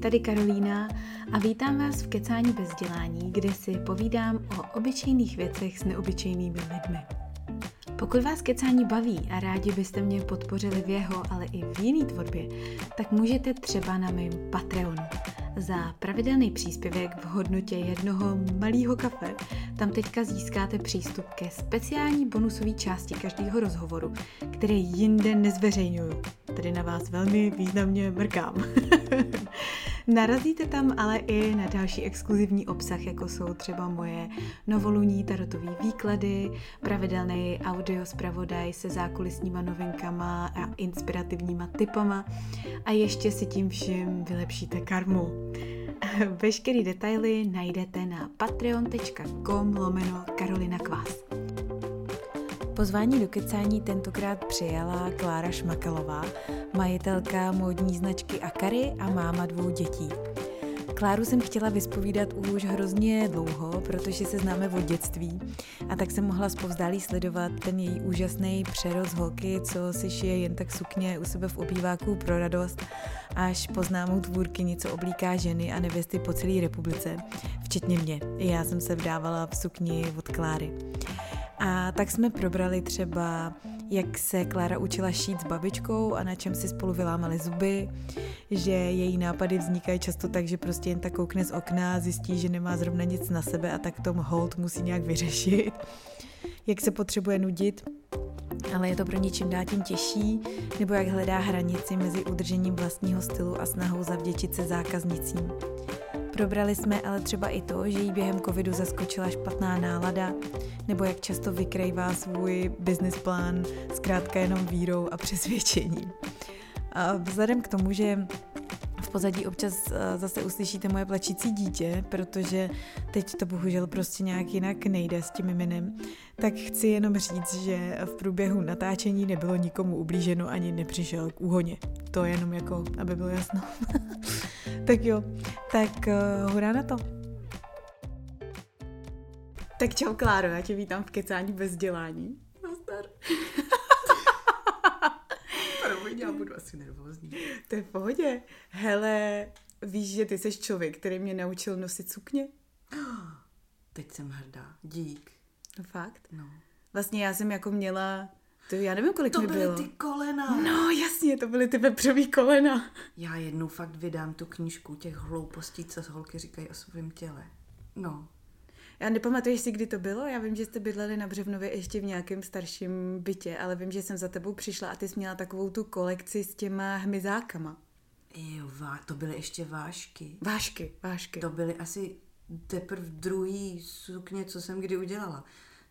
tady Karolína a vítám vás v Kecání bez dělání, kde si povídám o obyčejných věcech s neobyčejnými lidmi. Pokud vás kecání baví a rádi byste mě podpořili v jeho, ale i v jiný tvorbě, tak můžete třeba na mém Patreonu. Za pravidelný příspěvek v hodnotě jednoho malého kafe tam teďka získáte přístup ke speciální bonusové části každého rozhovoru, který jinde nezveřejňuju. Tedy na vás velmi významně mrkám. Narazíte tam ale i na další exkluzivní obsah, jako jsou třeba moje novoluní tarotové výklady, pravidelný audio zpravodaj se zákulisníma novinkama a inspirativníma typama a ještě si tím vším vylepšíte karmu. Veškerý detaily najdete na patreon.com lomeno Karolina Kvás. Pozvání do kecání tentokrát přijala Klára Šmakalová, majitelka módní značky Akary a máma dvou dětí. Kláru jsem chtěla vyspovídat už hrozně dlouho, protože se známe od dětství a tak jsem mohla zpovzdálí sledovat ten její úžasný přerost holky, co si šije jen tak sukně u sebe v obýváku pro radost, až po známou tvůrkyni, co oblíká ženy a nevěsty po celé republice, včetně mě. Já jsem se vdávala v sukni od Kláry. A tak jsme probrali třeba, jak se Klára učila šít s babičkou a na čem si spolu vylámali zuby, že její nápady vznikají často tak, že prostě jen tak koukne z okna, zjistí, že nemá zrovna nic na sebe a tak tom hold musí nějak vyřešit, jak se potřebuje nudit, ale je to pro ní čím dál tím těžší, nebo jak hledá hranici mezi udržením vlastního stylu a snahou zavděčit se zákaznicím. Probrali jsme ale třeba i to, že jí během covidu zaskočila špatná nálada, nebo jak často vykrejvá svůj business plán zkrátka jenom vírou a přesvědčením. A vzhledem k tomu, že v pozadí občas eh, zase uslyšíte moje plačící dítě, protože teď to bohužel prostě nějak jinak nejde s tím miminem, tak chci jenom říct, že v průběhu natáčení nebylo nikomu ublíženo ani nepřišel k úhoně. To jenom jako, aby bylo jasno. tak jo, tak uh, hurá na to. Tak čau Kláro, já tě vítám v kecání bez dělání. Nazdar. Já budu asi nervózní. To je v pohodě. Hele, víš, že ty jsi člověk, který mě naučil nosit sukně? Teď jsem hrdá. Dík. No fakt? No. Vlastně já jsem jako měla, to já nevím, kolik To mi byly bylo. ty kolena. No jasně, to byly ty vepřový kolena. Já jednou fakt vydám tu knížku těch hloupostí, co holky říkají o svém těle. No. Já nepamatuješ si, kdy to bylo? Já vím, že jste bydleli na Břevnově ještě v nějakém starším bytě, ale vím, že jsem za tebou přišla a ty jsi měla takovou tu kolekci s těma hmyzákama. Jo, to byly ještě vášky. Vášky, vášky. To byly asi teprve druhý sukně, co jsem kdy udělala.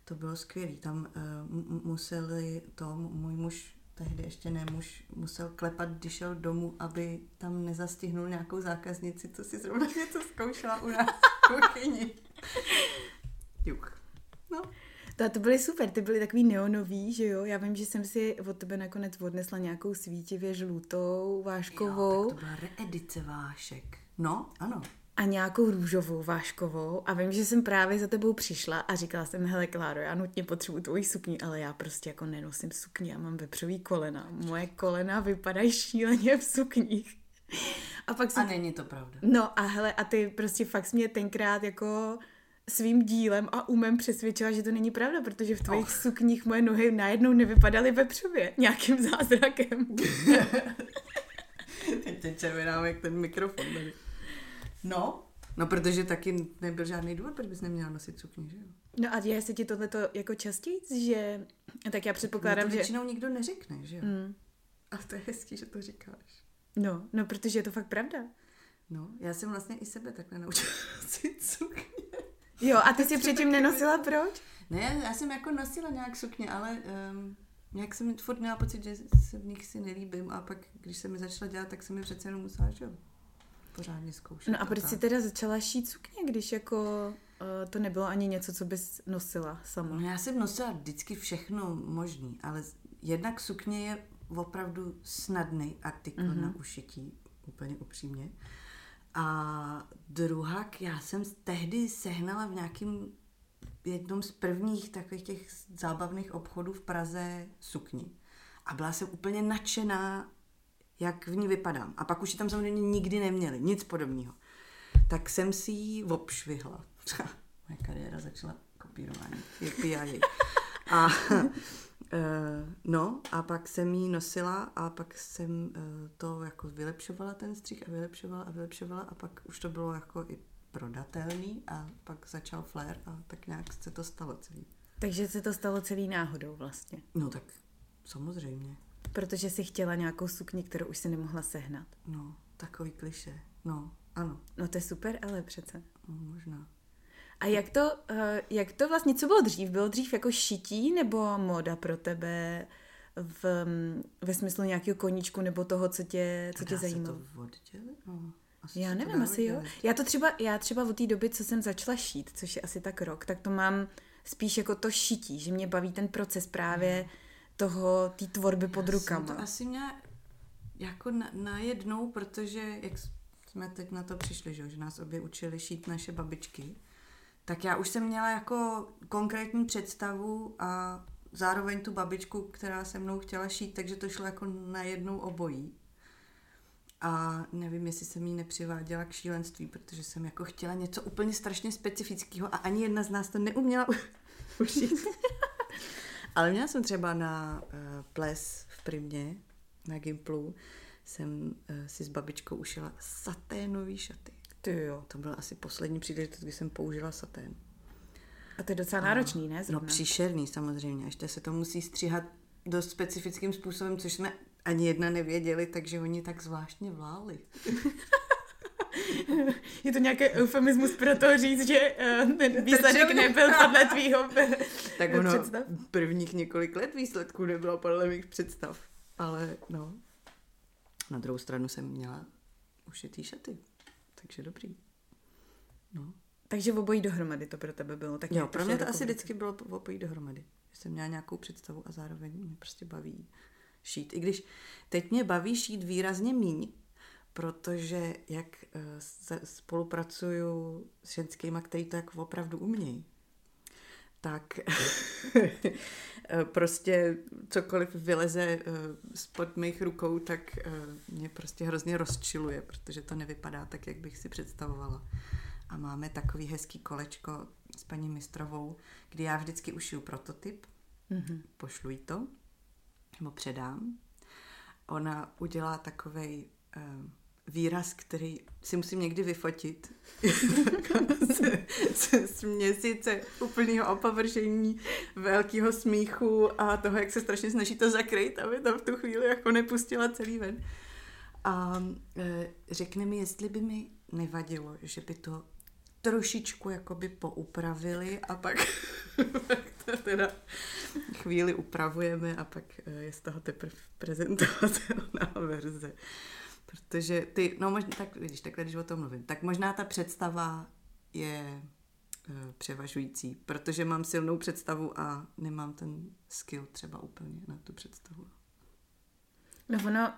To bylo skvělé. Tam uh, museli to, můj muž, tehdy ještě ne muž, musel klepat, když šel domů, aby tam nezastihnul nějakou zákaznici, co si zrovna něco zkoušela u nás v kuchyni. Juch. No. To, to byly super, ty byly takový neonový, že jo? Já vím, že jsem si od tebe nakonec odnesla nějakou svítivě žlutou, váškovou Jo, tak to byla reedice vášek. No, ano. a nějakou růžovou váškovou a vím, že jsem právě za tebou přišla a říkala jsem, hele Kláro, já nutně potřebuji tvoji sukni, ale já prostě jako nenosím sukni, já mám vepřový kolena. Moje kolena vypadají šíleně v sukních. A pak A jsem... není to pravda. No a hele, a ty prostě fakt jsi mě tenkrát jako svým dílem a umem přesvědčila, že to není pravda, protože v tvojich Och. sukních moje nohy najednou nevypadaly vepřově nějakým zázrakem. Teď tě červenám jak ten mikrofon tady. No, no protože taky nebyl žádný důvod, proč bys neměla nosit sukni, že jo? No a děje se ti tohleto jako častěji, že... Tak já předpokládám, to že... většinou nikdo neřekne, že jo? Mm. A to je hezký, že to říkáš. No, no, protože je to fakt pravda. No, já jsem vlastně i sebe takhle naučila nosit sukně. Jo, a ty si předtím nenosila proč? Ne, já jsem jako nosila nějak sukně, ale um, nějak jsem furt měla pocit, že se v nich si nelíbím a pak, když se mi začala dělat, tak jsem mi přece jenom musela, že jo, pořádně zkoušet. No a proč jsi teda začala šít sukně, když jako uh, to nebylo ani něco, co bys nosila sama? No já jsem nosila vždycky všechno možný, ale jednak sukně je opravdu snadný artikl mm-hmm. na ušití, úplně upřímně. A druhá, já jsem tehdy sehnala v nějakém jednom z prvních takových těch zábavných obchodů v Praze sukni. A byla jsem úplně nadšená, jak v ní vypadám. A pak už ji tam samozřejmě nikdy neměli, nic podobného. Tak jsem si ji obšvihla. Moje kariéra začala kopírování. Je A Uh, no a pak jsem ji nosila a pak jsem uh, to jako vylepšovala ten střih a vylepšovala a vylepšovala a pak už to bylo jako i prodatelný a pak začal flair a tak nějak se to stalo celý. Takže se to stalo celý náhodou vlastně. No tak samozřejmě. Protože jsi chtěla nějakou sukni, kterou už si nemohla sehnat. No, takový kliše. No, ano. No to je super, ale přece. No, možná. A jak to, eh, jak to vlastně, co bylo dřív? Bylo dřív jako šití nebo moda pro tebe v, ve smyslu nějakého koníčku nebo toho, co tě, co tě zajímalo? Se to oddělit? No. Asi já nevím, asi jo. Já to třeba, já třeba od té doby, co jsem začala šít, což je asi tak rok, tak to mám spíš jako to šití, že mě baví ten proces právě no. toho, té tvorby pod já rukama. Jsem to asi měla jako na, najednou, protože jak jsme teď na to přišli, že, že nás obě učili šít naše babičky, tak já už jsem měla jako konkrétní představu a zároveň tu babičku, která se mnou chtěla šít, takže to šlo jako na jednou obojí. A nevím, jestli jsem jí nepřiváděla k šílenství, protože jsem jako chtěla něco úplně strašně specifického a ani jedna z nás to neuměla ušít. Ale měla jsem třeba na uh, ples v Primě, na Gimplu, jsem uh, si s babičkou ušila saténový šaty. Ty jo. To byla asi poslední příležitost, kdy jsem použila satén. A to je docela náročný, ne? No, zrovna? No příšerný samozřejmě, ještě se to musí stříhat dost specifickým způsobem, což jsme ani jedna nevěděli, takže oni tak zvláštně vláli. Je to nějaký eufemismus pro to říct, že uh, ten výsledek nebyl podle tvýho Tak ono představ? prvních několik let výsledků nebylo podle mých představ. Ale no, na druhou stranu jsem měla ušitý šaty takže dobrý. No. Takže obojí dohromady to pro tebe bylo. Tak jo, pro mě to asi vždycky bylo obojí dohromady. Že jsem měla nějakou představu a zároveň mě prostě baví šít. I když teď mě baví šít výrazně míň, protože jak eh, spolupracuju s ženskýma, který to jako opravdu umějí, tak prostě cokoliv vyleze eh, spod mých rukou, tak eh, mě prostě hrozně rozčiluje, protože to nevypadá tak, jak bych si představovala. A máme takový hezký kolečko s paní mistrovou, kdy já vždycky ušiju prototyp, mm-hmm. pošlu jí to, nebo předám. Ona udělá takovej uh, výraz, který si musím někdy vyfotit. z měsíce úplného opavržení, velkého smíchu a toho, jak se strašně snaží to zakryt, aby to v tu chvíli jako nepustila celý ven. A e, řekne mi, jestli by mi nevadilo, že by to trošičku jakoby poupravili a pak, pak to teda chvíli upravujeme a pak e, je z toho teprve prezentovatelná verze. Protože ty, no možná, tak vidíš, takhle když o tom mluvím, tak možná ta představa je e, převažující, protože mám silnou představu a nemám ten skill třeba úplně na tu představu. No ono,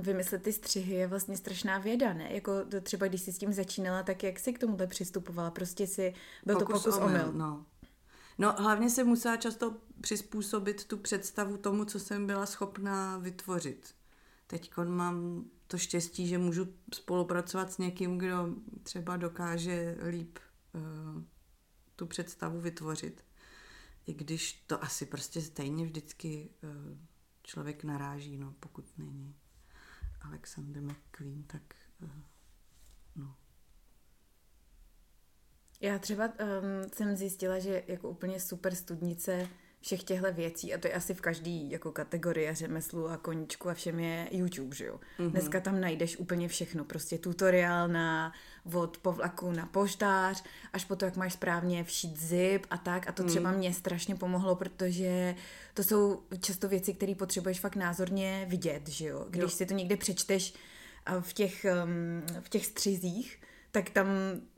vymyslet ty střihy je vlastně strašná věda, ne? Jako to třeba, když jsi s tím začínala, tak jak jsi k tomuhle přistupovala? Prostě si, byl pokus to pokus omyl. omyl. No. no hlavně se musela často přizpůsobit tu představu tomu, co jsem byla schopná vytvořit. Teď mám to štěstí, že můžu spolupracovat s někým, kdo třeba dokáže líp uh, tu představu vytvořit. I když to asi prostě stejně vždycky uh, člověk naráží, no, pokud není Alexander McQueen, tak uh, no. Já třeba um, jsem zjistila, že jako úplně super studnice všech těchto věcí a to je asi v každý jako kategorii řemeslu a koníčku a všem je YouTube, že jo. Mm-hmm. Dneska tam najdeš úplně všechno, prostě tutoriál na od povlaku na poštář, až po to, jak máš správně všít zip a tak a to mm. třeba mě strašně pomohlo, protože to jsou často věci, které potřebuješ fakt názorně vidět, že jo. Když jo. si to někde přečteš v těch, um, v těch střizích, tak tam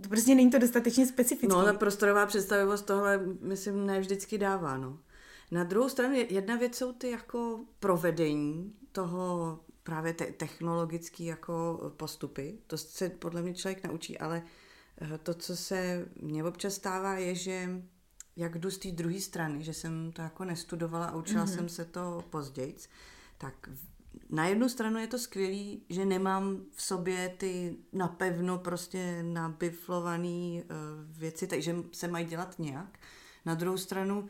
to prostě není to dostatečně specifické. No, ta prostorová představivost tohle, myslím, ne vždycky dává, no. Na druhou stranu jedna věc jsou ty jako provedení toho právě te- technologické jako postupy. To se podle mě člověk naučí, ale eh, to, co se mně občas stává, je, že jak jdu z té druhé strany, že jsem to jako nestudovala a učila mm-hmm. jsem se to později, tak na jednu stranu je to skvělý, že nemám v sobě ty napevno prostě nabiflované uh, věci, takže se mají dělat nějak. Na druhou stranu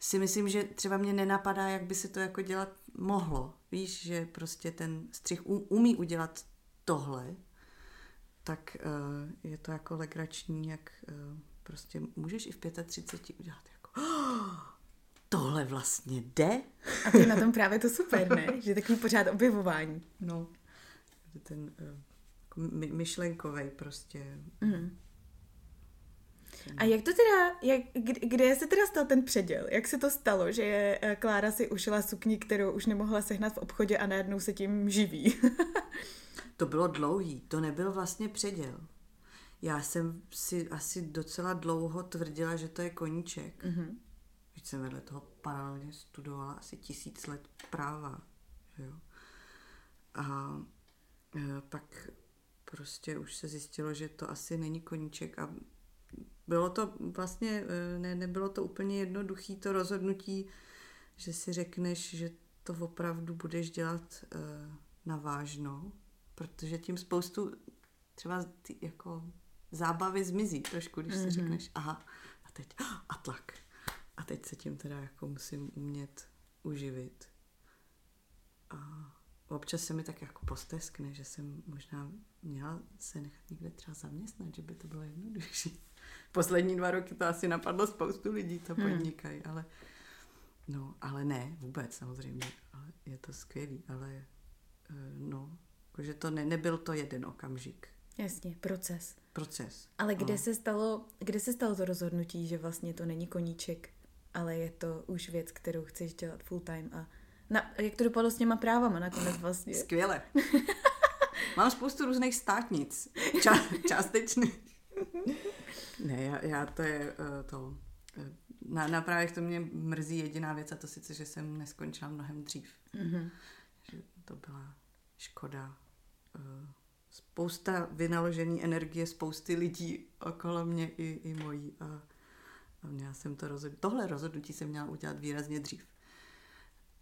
si myslím, že třeba mě nenapadá, jak by se to jako dělat mohlo. Víš, že prostě ten střih umí udělat tohle, tak uh, je to jako legrační, jak uh, prostě můžeš i v 35 udělat jako oh, tohle vlastně jde. A to je na tom právě to super, ne? Že takový pořád objevování. No, ten uh, my, myšlenkový prostě. Mm. A jak to teda, jak, kde se teda stal ten předěl? Jak se to stalo, že Klára si ušila sukni, kterou už nemohla sehnat v obchodě a najednou se tím živí? to bylo dlouhý, to nebyl vlastně předěl. Já jsem si asi docela dlouho tvrdila, že to je koníček. Mm-hmm. Víc jsem vedle toho paralelně studovala asi tisíc let práva. Že jo? A e, pak prostě už se zjistilo, že to asi není koníček a bylo to vlastně, e, ne, nebylo to úplně jednoduché to rozhodnutí, že si řekneš, že to opravdu budeš dělat e, na vážno, protože tím spoustu třeba ty, jako zábavy zmizí trošku, když mm-hmm. si mhm. řekneš, aha, a teď, a tlak. A teď se tím teda jako musím umět uživit. A občas se mi tak jako posteskne, že jsem možná měla se nechat někde třeba zaměstnat, že by to bylo jednodušší. Poslední dva roky to asi napadlo spoustu lidí, co hmm. podnikají, ale no, ale ne, vůbec samozřejmě. Ale je to skvělý, ale eh, no, jakože to ne, nebyl to jeden okamžik. Jasně, proces. Proces. Ale kde, no. se stalo, kde se stalo to rozhodnutí, že vlastně to není koníček, ale je to už věc, kterou chceš dělat full time a na, jak to dopadlo s těma právama nakonec vlastně? Skvěle. Mám spoustu různých státnic. Ča, částečný. Ne, já, já to je uh, to. Eh, na, na právě to mě mrzí jediná věc a to sice, že jsem neskončila mnohem dřív. Mm-hmm. Že to byla škoda. Uh, spousta vynaložený energie spousty lidí okolo mě i, i mojí. A, a měla jsem to rozhodnutí. Tohle rozhodnutí jsem měla udělat výrazně dřív.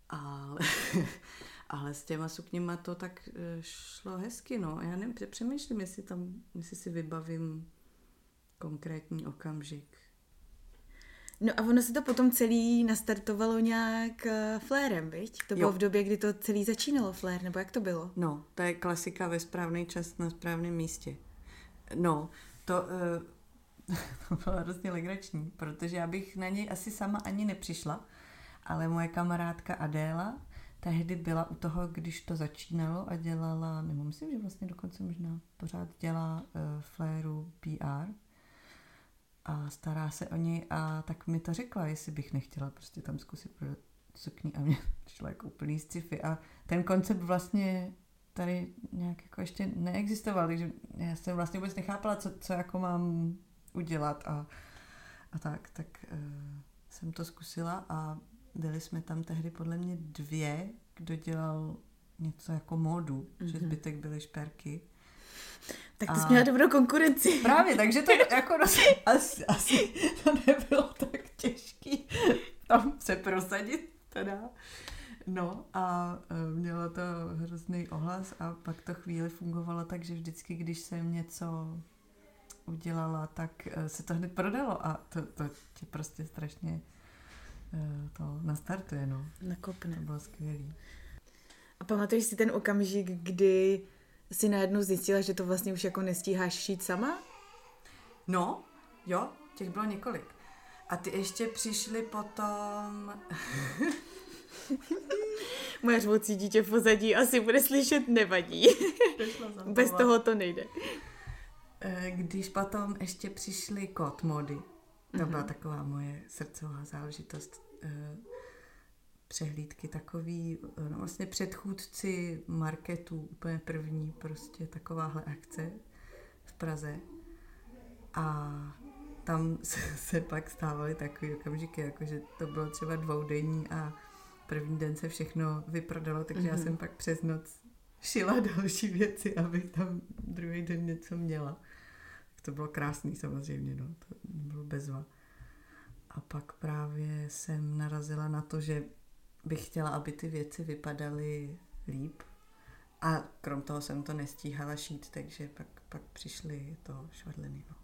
Ale, ale s těma sukněma to tak šlo hezky, no. Já nevím, přemýšlím, jestli tam, jestli si vybavím konkrétní okamžik. No a ono se to potom celý nastartovalo nějak uh, flérem, viď? To bylo jo. v době, kdy to celý začínalo flér, nebo jak to bylo? No, to je klasika ve správný čas na správném místě. No, to, uh, to bylo hrozně legrační, protože já bych na něj asi sama ani nepřišla, ale moje kamarádka Adéla tehdy byla u toho, když to začínalo a dělala, nebo myslím, že vlastně dokonce možná pořád dělá uh, fléru PR, a stará se o něj a tak mi to řekla, jestli bych nechtěla prostě tam zkusit prodat sukní a mě šlo jako úplný sci-fi a ten koncept vlastně tady nějak jako ještě neexistoval, takže já jsem vlastně vůbec nechápala, co, co jako mám udělat a, a tak, tak uh, jsem to zkusila a byli jsme tam tehdy podle mě dvě, kdo dělal něco jako módu, mm-hmm. že mhm. zbytek byly šperky tak to jsi měla dobrou konkurenci. Právě, takže to jako asi, asi to nebylo tak těžký tam se prosadit teda. No a e, měla to hrozný ohlas a pak to chvíli fungovalo tak, že vždycky, když jsem něco udělala, tak e, se to hned prodalo a to, to tě prostě strašně e, to nastartuje, no. Nakopne. To bylo skvělý. A pamatuješ si ten okamžik, kdy si najednou zjistila, že to vlastně už jako nestíháš šít sama? No, jo, těch bylo několik. A ty ještě přišli potom... Moje řvoucí dítě v pozadí asi bude slyšet, nevadí. Bez toho to nejde. Eh, když potom ještě přišly kód mody, to byla mm-hmm. taková moje srdcová záležitost. Eh, přehlídky takový, no vlastně předchůdci marketu, úplně první prostě takováhle akce v Praze. A tam se, se pak stávaly takové okamžiky, jakože to bylo třeba dvoudenní a první den se všechno vyprodalo, takže mm-hmm. já mhm. jsem pak přes noc šila další věci, abych tam druhý den něco měla. To bylo krásný samozřejmě, no, to bylo bezva. A pak právě jsem narazila na to, že bych chtěla, aby ty věci vypadaly líp. A krom toho jsem to nestíhala šít, takže pak, pak přišly to švadleny. No.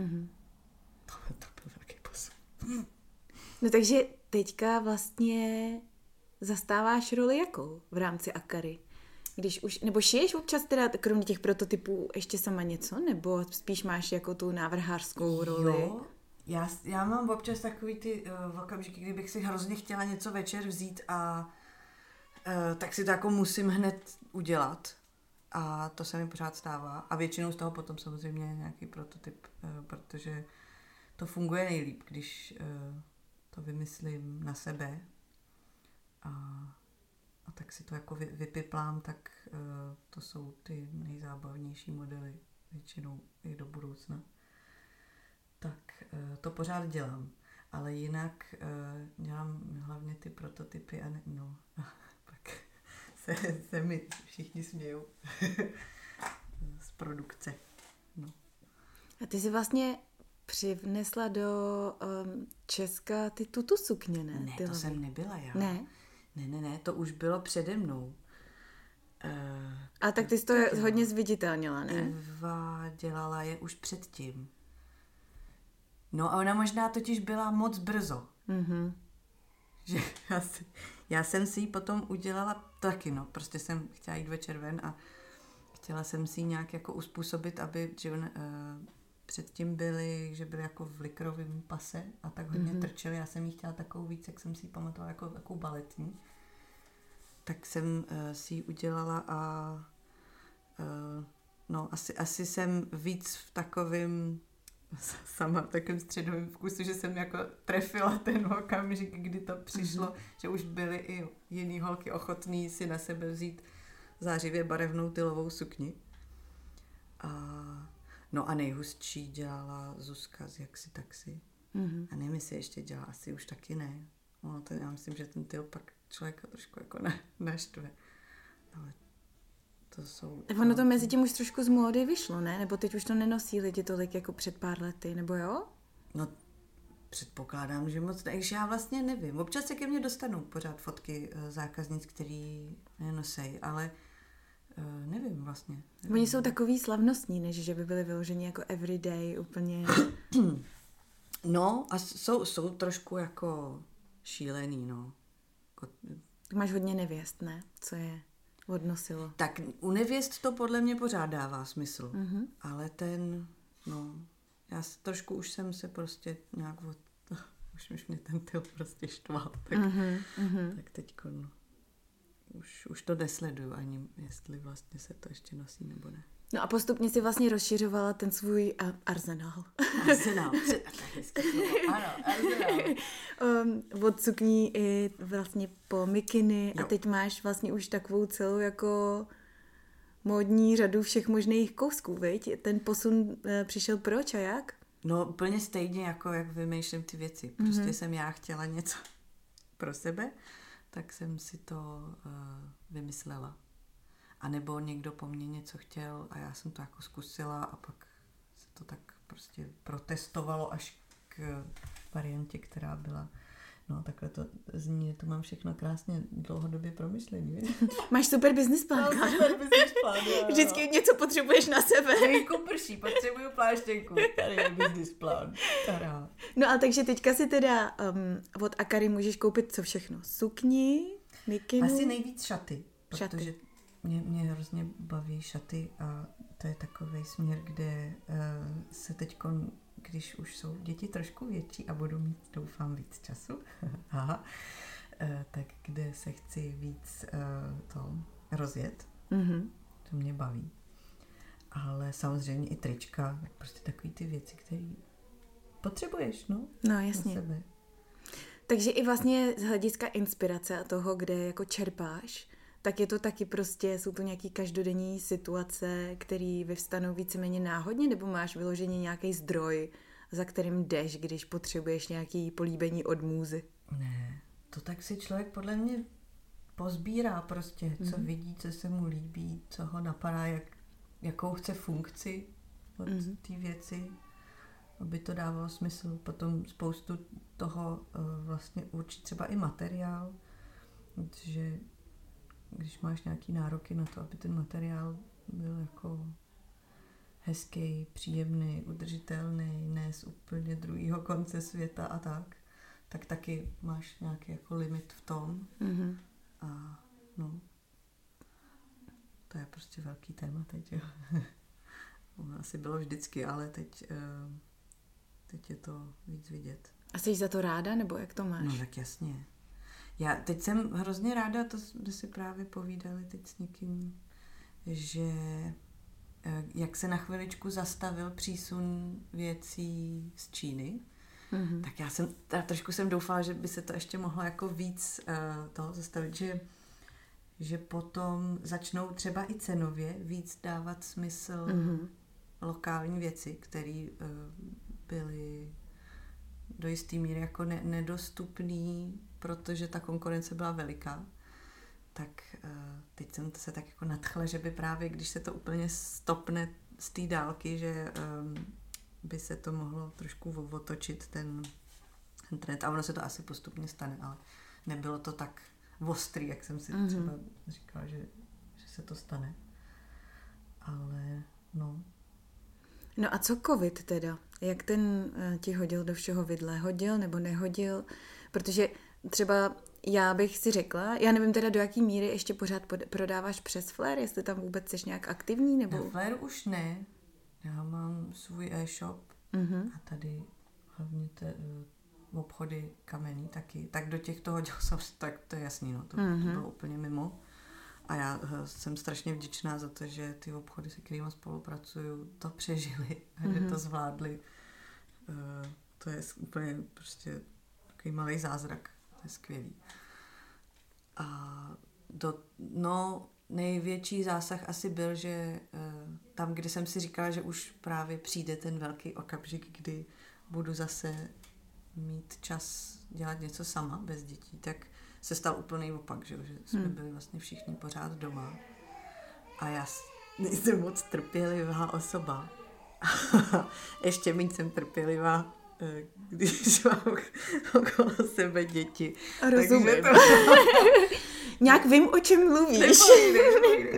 Mm-hmm. To, to byl velký posun. No takže teďka vlastně zastáváš roli jakou v rámci Akary? Když už, nebo šiješ občas teda kromě těch prototypů ještě sama něco, nebo spíš máš jako tu návrhářskou roli? Jo, já, já mám občas takový ty uh, okamžiky, kdybych si hrozně chtěla něco večer vzít a uh, tak si to jako musím hned udělat. A to se mi pořád stává. A většinou z toho potom samozřejmě nějaký prototyp, uh, protože to funguje nejlíp, když uh, to vymyslím na sebe a, a tak si to jako vy, vypiplám, tak uh, to jsou ty nejzábavnější modely většinou i do budoucna. Tak uh, to pořád dělám. Ale jinak uh, dělám hlavně ty prototypy a ne, no, pak se, se mi všichni smějou z produkce. No. A ty jsi vlastně přivnesla do um, Česka ty tutu sukně, ne? Ne, ty to jsem nebyla já. Ne? Ne, ne, ne, to už bylo přede mnou. Uh, A tak ty jsi to hodně zviditelnila, ne? Eva dělala je už předtím. No a ona možná totiž byla moc brzo. Mm-hmm. Že já, si, já jsem si ji potom udělala taky, no. Prostě jsem chtěla jít večer ven a chtěla jsem si ji nějak jako uspůsobit, aby že on, uh, předtím byly, že byly jako v likrovém pase a tak hodně mm-hmm. trčely. Já jsem jí chtěla takovou víc, jak jsem si ji pamatovala, jako takovou baletní. Tak jsem uh, si ji udělala a uh, no, asi, asi jsem víc v takovém sama v takovém středovém vkusu, že jsem jako trefila ten okamžik, kdy to přišlo, mm-hmm. že už byly i jiný holky ochotný si na sebe vzít zářivě barevnou tylovou sukni. A No a nejhustší dělala Zuzka z Jaksi Taxi. Mm-hmm. A nevím, jestli ještě dělá, asi už taky ne. No, to já myslím, že ten tyl pak člověka trošku jako ne, neštve. Ale to jsou... Tak ono to mezi tím už trošku z módy vyšlo, ne? Nebo teď už to nenosí lidi tolik jako před pár lety, nebo jo? No, předpokládám, že moc Takže já vlastně nevím. Občas se ke mně dostanou pořád fotky eh, zákaznic, který nenosej, ale Uh, nevím vlastně. Nevím. Oni jsou takový slavnostní, než že by byly vyloženi jako everyday úplně. No a jsou, jsou trošku jako šílený, no. Tak máš hodně nevěst, ne? Co je odnosilo? Tak u nevěst to podle mě pořád dává smysl. Mm-hmm. Ale ten, no, já trošku už jsem se prostě nějak od, už, už mě ten tyl prostě štval, tak, mm-hmm. tak teďko, no už, už to nesleduju ani, jestli vlastně se to ještě nosí nebo ne. No a postupně si vlastně rozšiřovala ten svůj uh, arzenál. Arzenál, ano, arzenál. um, od sukní i vlastně po mikiny jo. a teď máš vlastně už takovou celou jako módní řadu všech možných kousků, viď? Ten posun uh, přišel proč a jak? No úplně stejně jako jak vymýšlím ty věci. Prostě mm-hmm. jsem já chtěla něco pro sebe tak jsem si to uh, vymyslela. A nebo někdo po mně něco chtěl a já jsem to jako zkusila a pak se to tak prostě protestovalo až k variantě, která byla No, takhle to zní, to mám všechno krásně dlouhodobě promyšlený. Máš super business plán. Mám super business plán, jo, Vždycky něco potřebuješ na sebe. Venku prší, potřebuju pláštěnku. Tady je business plán. Tada. No a takže teďka si teda um, od Akary můžeš koupit co všechno? Sukni, mikinu? Asi nejvíc šaty. Šaty. Mě, mě hrozně baví šaty a to je takový směr, kde uh, se teď když už jsou děti trošku větší a budu mít, doufám, víc času, aha, eh, tak kde se chci víc eh, to rozjet, mm-hmm. to mě baví. Ale samozřejmě i trička, prostě takový ty věci, které potřebuješ, no. No, jasně. Sebe. Takže i vlastně z hlediska inspirace a toho, kde jako čerpáš, tak je to taky prostě, jsou to nějaký každodenní situace, které vyvstanou víceméně náhodně, nebo máš vyloženě nějaký zdroj, za kterým jdeš, když potřebuješ nějaký políbení od můzy? Ne, to tak si člověk podle mě pozbírá prostě, mm-hmm. co mhm. vidí, co se mu líbí, co ho napadá, jak, jakou chce funkci od mm-hmm. té věci, aby to dávalo smysl. Potom spoustu toho uh, vlastně určí třeba i materiál, že když máš nějaký nároky na to, aby ten materiál byl jako hezký, příjemný, udržitelný, ne z úplně druhého konce světa a tak, tak taky máš nějaký jako limit v tom. Mm-hmm. A no, to je prostě velký téma teď, jo. Ono asi bylo vždycky, ale teď, eh, teď je to víc vidět. A jsi za to ráda, nebo jak to máš? No tak jasně. Já teď jsem hrozně ráda, to jsme si právě povídali teď s někým, že eh, jak se na chviličku zastavil přísun věcí z Číny, mm-hmm. tak já jsem, já trošku jsem doufala, že by se to ještě mohlo jako víc uh, to zastavit, že že potom začnou třeba i cenově víc dávat smysl mm-hmm. lokální věci, které uh, byly do jisté míry jako ne- nedostupné, protože ta konkurence byla veliká. Tak uh, teď jsem se tak jako nadchla, že by právě, když se to úplně stopne z té dálky, že um, by se to mohlo trošku otočit ten, ten trend. A ono se to asi postupně stane, ale nebylo to tak ostrý, jak jsem si mm-hmm. třeba říkala, že, že se to stane. Ale no. No a co covid teda? Jak ten uh, ti hodil do všeho vidle? Hodil nebo nehodil? Protože třeba já bych si řekla, já nevím teda do jaký míry ještě pořád pod, prodáváš přes Flair, jestli tam vůbec jsi nějak aktivní nebo... Na Flair už ne. Já mám svůj e-shop mm-hmm. a tady hlavně te, obchody kamenný taky, tak do těch toho dělal jsem, tak to je jasný, no, to, mm-hmm. to bylo úplně mimo. A já eh, jsem strašně vděčná za to, že ty obchody, se kterými spolupracuju, to přežili a mm-hmm. že to zvládli. Uh, to je úplně prostě takový malý zázrak. Je skvělý. A do, no, největší zásah asi byl, že uh, tam, kde jsem si říkala, že už právě přijde ten velký okamžik, kdy budu zase mít čas dělat něco sama, bez dětí, tak se stal úplný opak, že, že jsme hmm. byli vlastně všichni pořád doma. A já nejsem moc trpělivá osoba. Ještě méně jsem trpělivá, eh, když mám okolo sebe děti. Rozumím. to... Nějak vím, o čem mluvíš.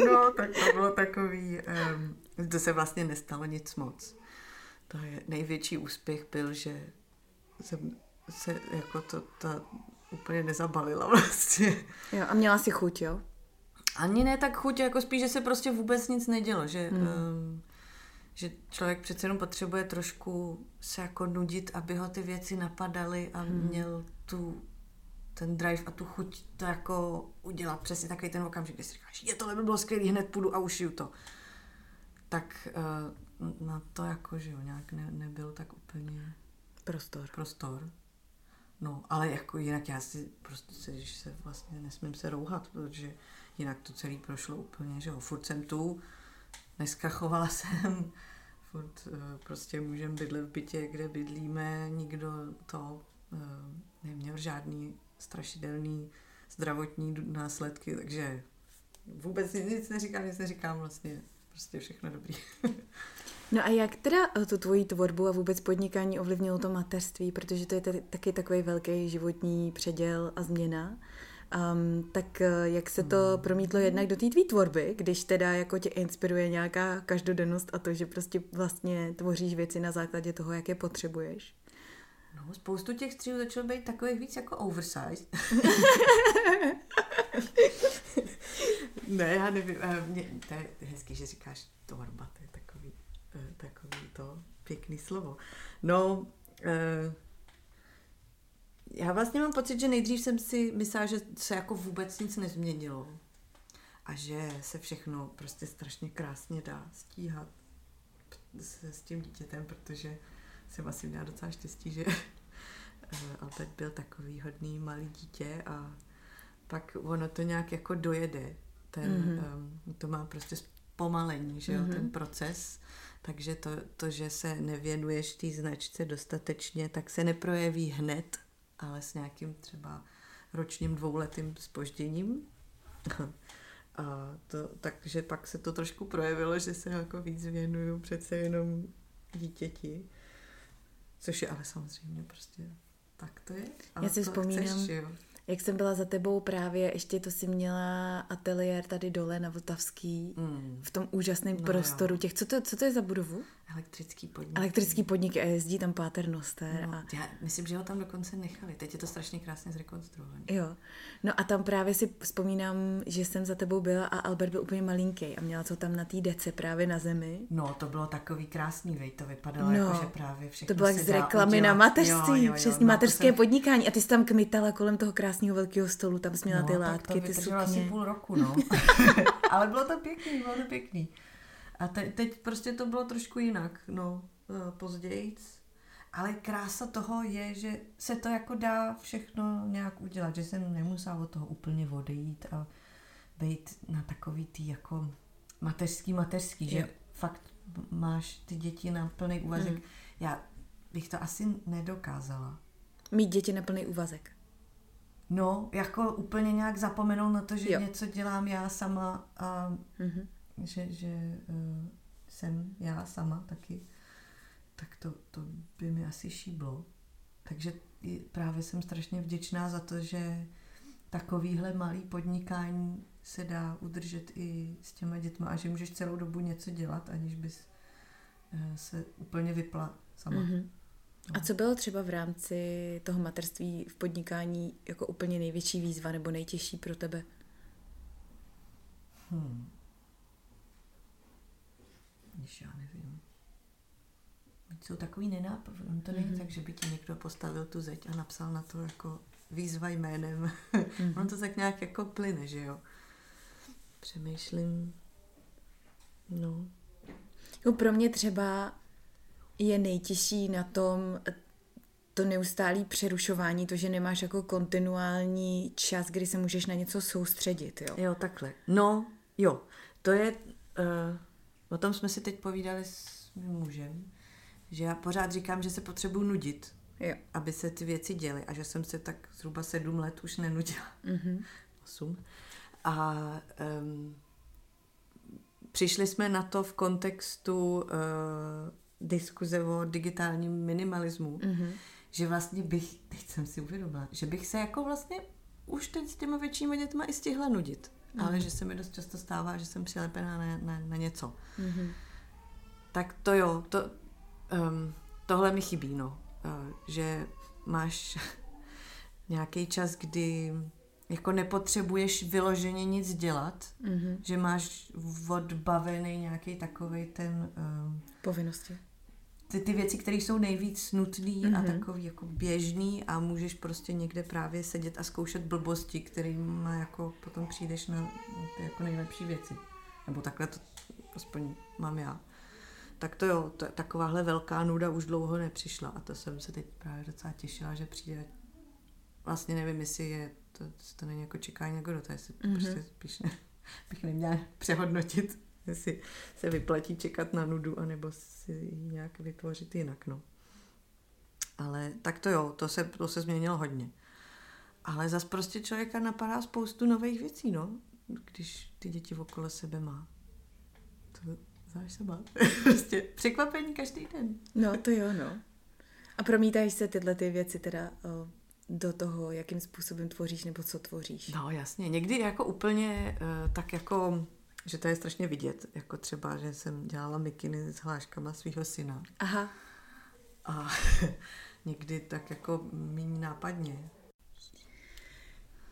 No, tak to bylo takový, um, to se vlastně nestalo nic moc. To je největší úspěch byl, že jsem se jako to ta úplně nezabalila vlastně. Jo, a měla si chuť, jo? Ani ne tak chuť, jako spíš, že se prostě vůbec nic nedělo, že, hmm. um, že člověk přece jenom potřebuje trošku se jako nudit, aby ho ty věci napadaly a hmm. měl tu ten drive a tu chuť to jako udělat přesně takový ten okamžik, kdy si říkáš, je tohle by bylo skvělý, hned půjdu a ušiju to. Tak uh, na to jako, že jo, nějak ne, nebyl tak úplně Prostor. Prostor. No, ale jako jinak já si prostě se, když se vlastně nesmím se rouhat, protože jinak to celý prošlo úplně, že jo, furt jsem tu, neskachovala jsem, furt uh, prostě můžeme bydlet v bytě, kde bydlíme, nikdo to uh, neměl žádný strašidelný zdravotní následky, takže vůbec nic neříkám, nic neříkám, vlastně prostě všechno dobrý. No a jak teda eh, tu tvoji tvorbu a vůbec podnikání ovlivnilo to mateřství, protože to je taky takový velký životní předěl a změna. Um, tak eh, jak se to hmm. promítlo jednak do té tvý tvorby, když teda jako tě inspiruje nějaká každodennost a to, že prostě vlastně tvoříš věci na základě toho, jak je potřebuješ? No, spoustu těch střílů začalo být takových víc jako oversized. ne, já nevím. Eh, mě, to je hezký, že říkáš tvorba, to je takový Eh, takový to pěkný slovo. No, eh, já vlastně mám pocit, že nejdřív jsem si myslela, že se jako vůbec nic nezměnilo a že se všechno prostě strašně krásně dá stíhat se s tím dítětem, protože jsem asi měla docela štěstí, že eh, Albert byl takový hodný malý dítě a pak ono to nějak jako dojede. Ten, mm-hmm. um, to má prostě pomalení, že jo, mm-hmm. ten proces takže to, to, že se nevěnuješ té značce dostatečně, tak se neprojeví hned, ale s nějakým třeba ročním dvouletým spožděním. A to, takže pak se to trošku projevilo, že se jako víc věnuju přece jenom dítěti. Což je ale samozřejmě prostě tak to je. Ale Já si vzpomínám, chceš, jo? Jak jsem byla za tebou právě, ještě to si měla ateliér tady dole na Vltavský, mm. v tom úžasném no prostoru jo. těch, co to, co to je za budovu? Elektrický podnik. Elektrický podnik a jezdí tam Páter Noster. No, a... Já myslím, že ho tam dokonce nechali. Teď je to strašně krásně zrekonstruované. Jo. No a tam právě si vzpomínám, že jsem za tebou byla a Albert byl úplně malinký a měla to tam na té dece právě na zemi. No, to bylo takový krásný, vej, to vypadalo no, jako, že právě všechno To bylo jak z reklamy udělat. na mateřství, přesně no, mateřské jsem... podnikání a ty jsi tam kmitala kolem toho krásného velkého stolu, tam jsi měla no, ty látky, ty sukně. asi půl roku, no. Ale bylo to pěkný, bylo to pěkný. A te, teď prostě to bylo trošku jinak, no, eh, později. Ale krása toho je, že se to jako dá všechno nějak udělat, že jsem nemusela od toho úplně odejít a být na takový tý jako mateřský, mateřský, že fakt máš ty děti na plný úvazek. Mm. Já bych to asi nedokázala. Mít děti na plný úvazek. No, jako úplně nějak zapomenout na to, že jo. něco dělám já sama a mm-hmm že, že uh, jsem já sama taky, tak to, to by mi asi šíblo. Takže právě jsem strašně vděčná za to, že takovýhle malý podnikání se dá udržet i s těma dětma a že můžeš celou dobu něco dělat, aniž bys uh, se úplně vypla sama. Mm-hmm. A co bylo třeba v rámci toho materství v podnikání jako úplně největší výzva nebo nejtěžší pro tebe? Hmm. Když já nevím. Jsou takový nenápad. To není mm-hmm. tak, že by ti někdo postavil tu zeď a napsal na to jako výzva jménem. Mm-hmm. ono to tak nějak jako plyne, že jo. Přemýšlím. No. Jako pro mě třeba je nejtěžší na tom to neustálé přerušování, to, že nemáš jako kontinuální čas, kdy se můžeš na něco soustředit, jo? Jo, takhle. No, jo. To je, uh, O tom jsme si teď povídali s mým mužem, že já pořád říkám, že se potřebuji nudit, jo. aby se ty věci děly a že jsem se tak zhruba sedm let už nenudila. Mm-hmm. Osm. A um, přišli jsme na to v kontextu uh, diskuze o digitálním minimalismu, mm-hmm. že vlastně bych, teď jsem si uvědomila, že bych se jako vlastně už teď s těma většími dětma i stihla nudit mm. ale že se mi dost často stává, že jsem přilepená na, na, na něco. Mm-hmm. Tak to jo, to, um, tohle mi chybí, no. Uh, že máš nějaký čas, kdy jako nepotřebuješ vyloženě nic dělat, mm-hmm. že máš odbavený nějaký takový ten... Um, Povinnosti ty, ty věci, které jsou nejvíc nutné mm-hmm. a mhm. takový jako běžný a můžeš prostě někde právě sedět a zkoušet blbosti, kterým jako potom přijdeš na, na ty jako nejlepší věci. Nebo takhle to aspoň mám já. Tak to jo, to, takováhle velká nuda už dlouho nepřišla a to jsem se teď právě docela těšila, že přijde. Vlastně nevím, jestli je, to, to není jako čekání jako do jestli mm-hmm. prostě spíš ne, bych neměla přehodnotit jestli se vyplatí čekat na nudu, anebo si ji nějak vytvořit jinak, no. Ale tak to jo, to se, to se změnilo hodně. Ale zas prostě člověka napadá spoustu nových věcí, no, když ty děti okolo sebe má. To znáš se má. prostě překvapení každý den. no, to jo, no. A promítají se tyhle ty věci teda o, do toho, jakým způsobem tvoříš nebo co tvoříš? No jasně, někdy jako úplně uh, tak jako že to je strašně vidět, jako třeba, že jsem dělala mikiny s hláškama svého syna. Aha. A někdy tak jako méně nápadně.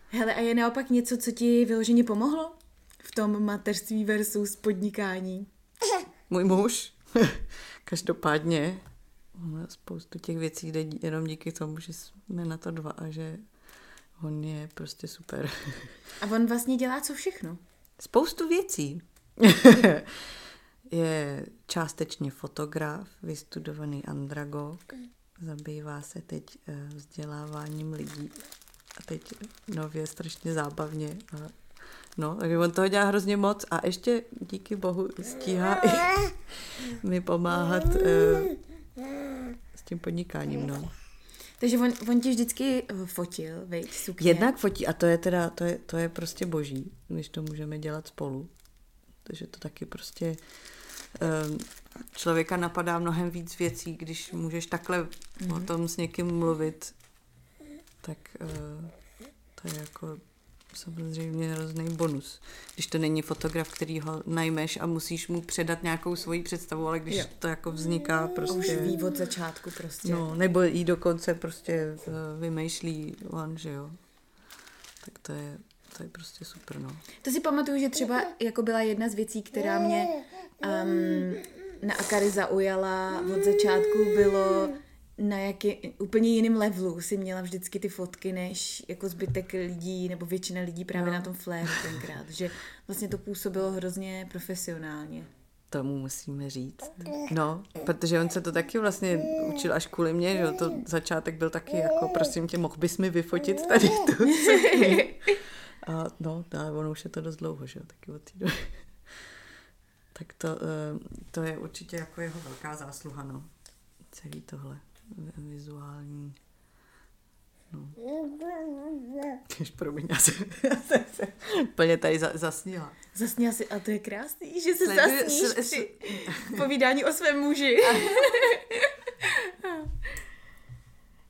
Hele, a je naopak něco, co ti vyloženě pomohlo v tom mateřství versus podnikání? Můj muž. Každopádně spoustu těch věcí jde jenom díky tomu, že jsme na to dva a že on je prostě super. a on vlastně dělá co všechno? Spoustu věcí. je částečně fotograf, vystudovaný andragog, zabývá se teď eh, vzděláváním lidí a teď nově strašně zábavně. No, takže on toho dělá hrozně moc a ještě díky bohu stíhá i mi pomáhat uh, s tím podnikáním, no. Takže on, on tě vždycky eh, fotil, veď, sukně. Jednak fotí a to je teda, to je, to je prostě boží, když to můžeme dělat spolu. Takže to taky prostě um, člověka napadá mnohem víc věcí, když můžeš takhle mm-hmm. o tom s někým mluvit, tak uh, to je jako samozřejmě hrozný bonus. Když to není fotograf, který ho najmeš a musíš mu předat nějakou svoji představu, ale když Jo. to jako vzniká prostě... Už ví od začátku prostě. No, nebo jí dokonce prostě eh, vymýšlí on, že jo. Tak to je, to je prostě super, no. To si pamatuju, že třeba jako byla jedna z věcí, která mě um, na Akary zaujala od začátku, bylo na jaký úplně jiným levelu si měla vždycky ty fotky, než jako zbytek lidí, nebo většina lidí právě No. na tom fléru tenkrát. Že vlastně to působilo hrozně profesionálně. Tomu musíme říct. No, protože on se to taky vlastně učil až kvůli mě, že to začátek byl taky jako, prosím tě, mohl bys mi vyfotit tady tu. A no, no, ono už je to dost dlouho, že jo, taky od té doby. Tak to, eh, to je určitě jako jeho velká zásluha, no. Celý tohle vizuální. No. Jež, promiň, já jsem, já jsem se úplně tady za, zasnila. Zasněla si, a to je krásný, že se Sleduju- zasníš sl- při povídání o svém muži.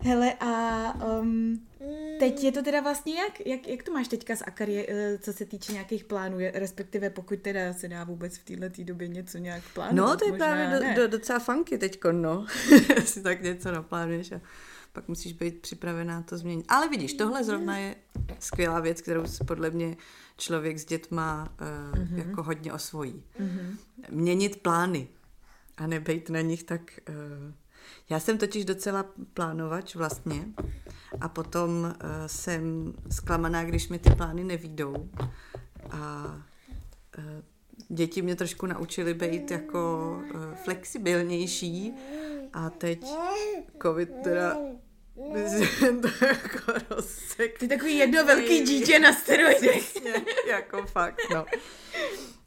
Hele, a um, teď je to teda vlastně jak? jak? Jak to máš teďka s Akary, eh, co se týče nějakých plánů, respektive pokud teda se dá vůbec v této době něco nějak plánovat? No, to je možná právě do, do, docela funky teďko, no. si tak něco naplánuješ a pak musíš být připravená to změnit. Ale vidíš, tohle zrovna je skvělá věc, kterou podle mě člověk s dětma uh, mm-hmm. jako hodně osvojí. Mm-hmm. Měnit plány a nebejt na nich tak... Uh, já jsem totiž docela plánovač vlastně a potom uh, jsem zklamaná, když mi ty plány nevídou. A uh, děti mě trošku naučily být jako uh, flexibilnější a teď covid teda to jako rozsek. Ty takový jedno velký dítě na steroidech. Přesně, jako fakt, no.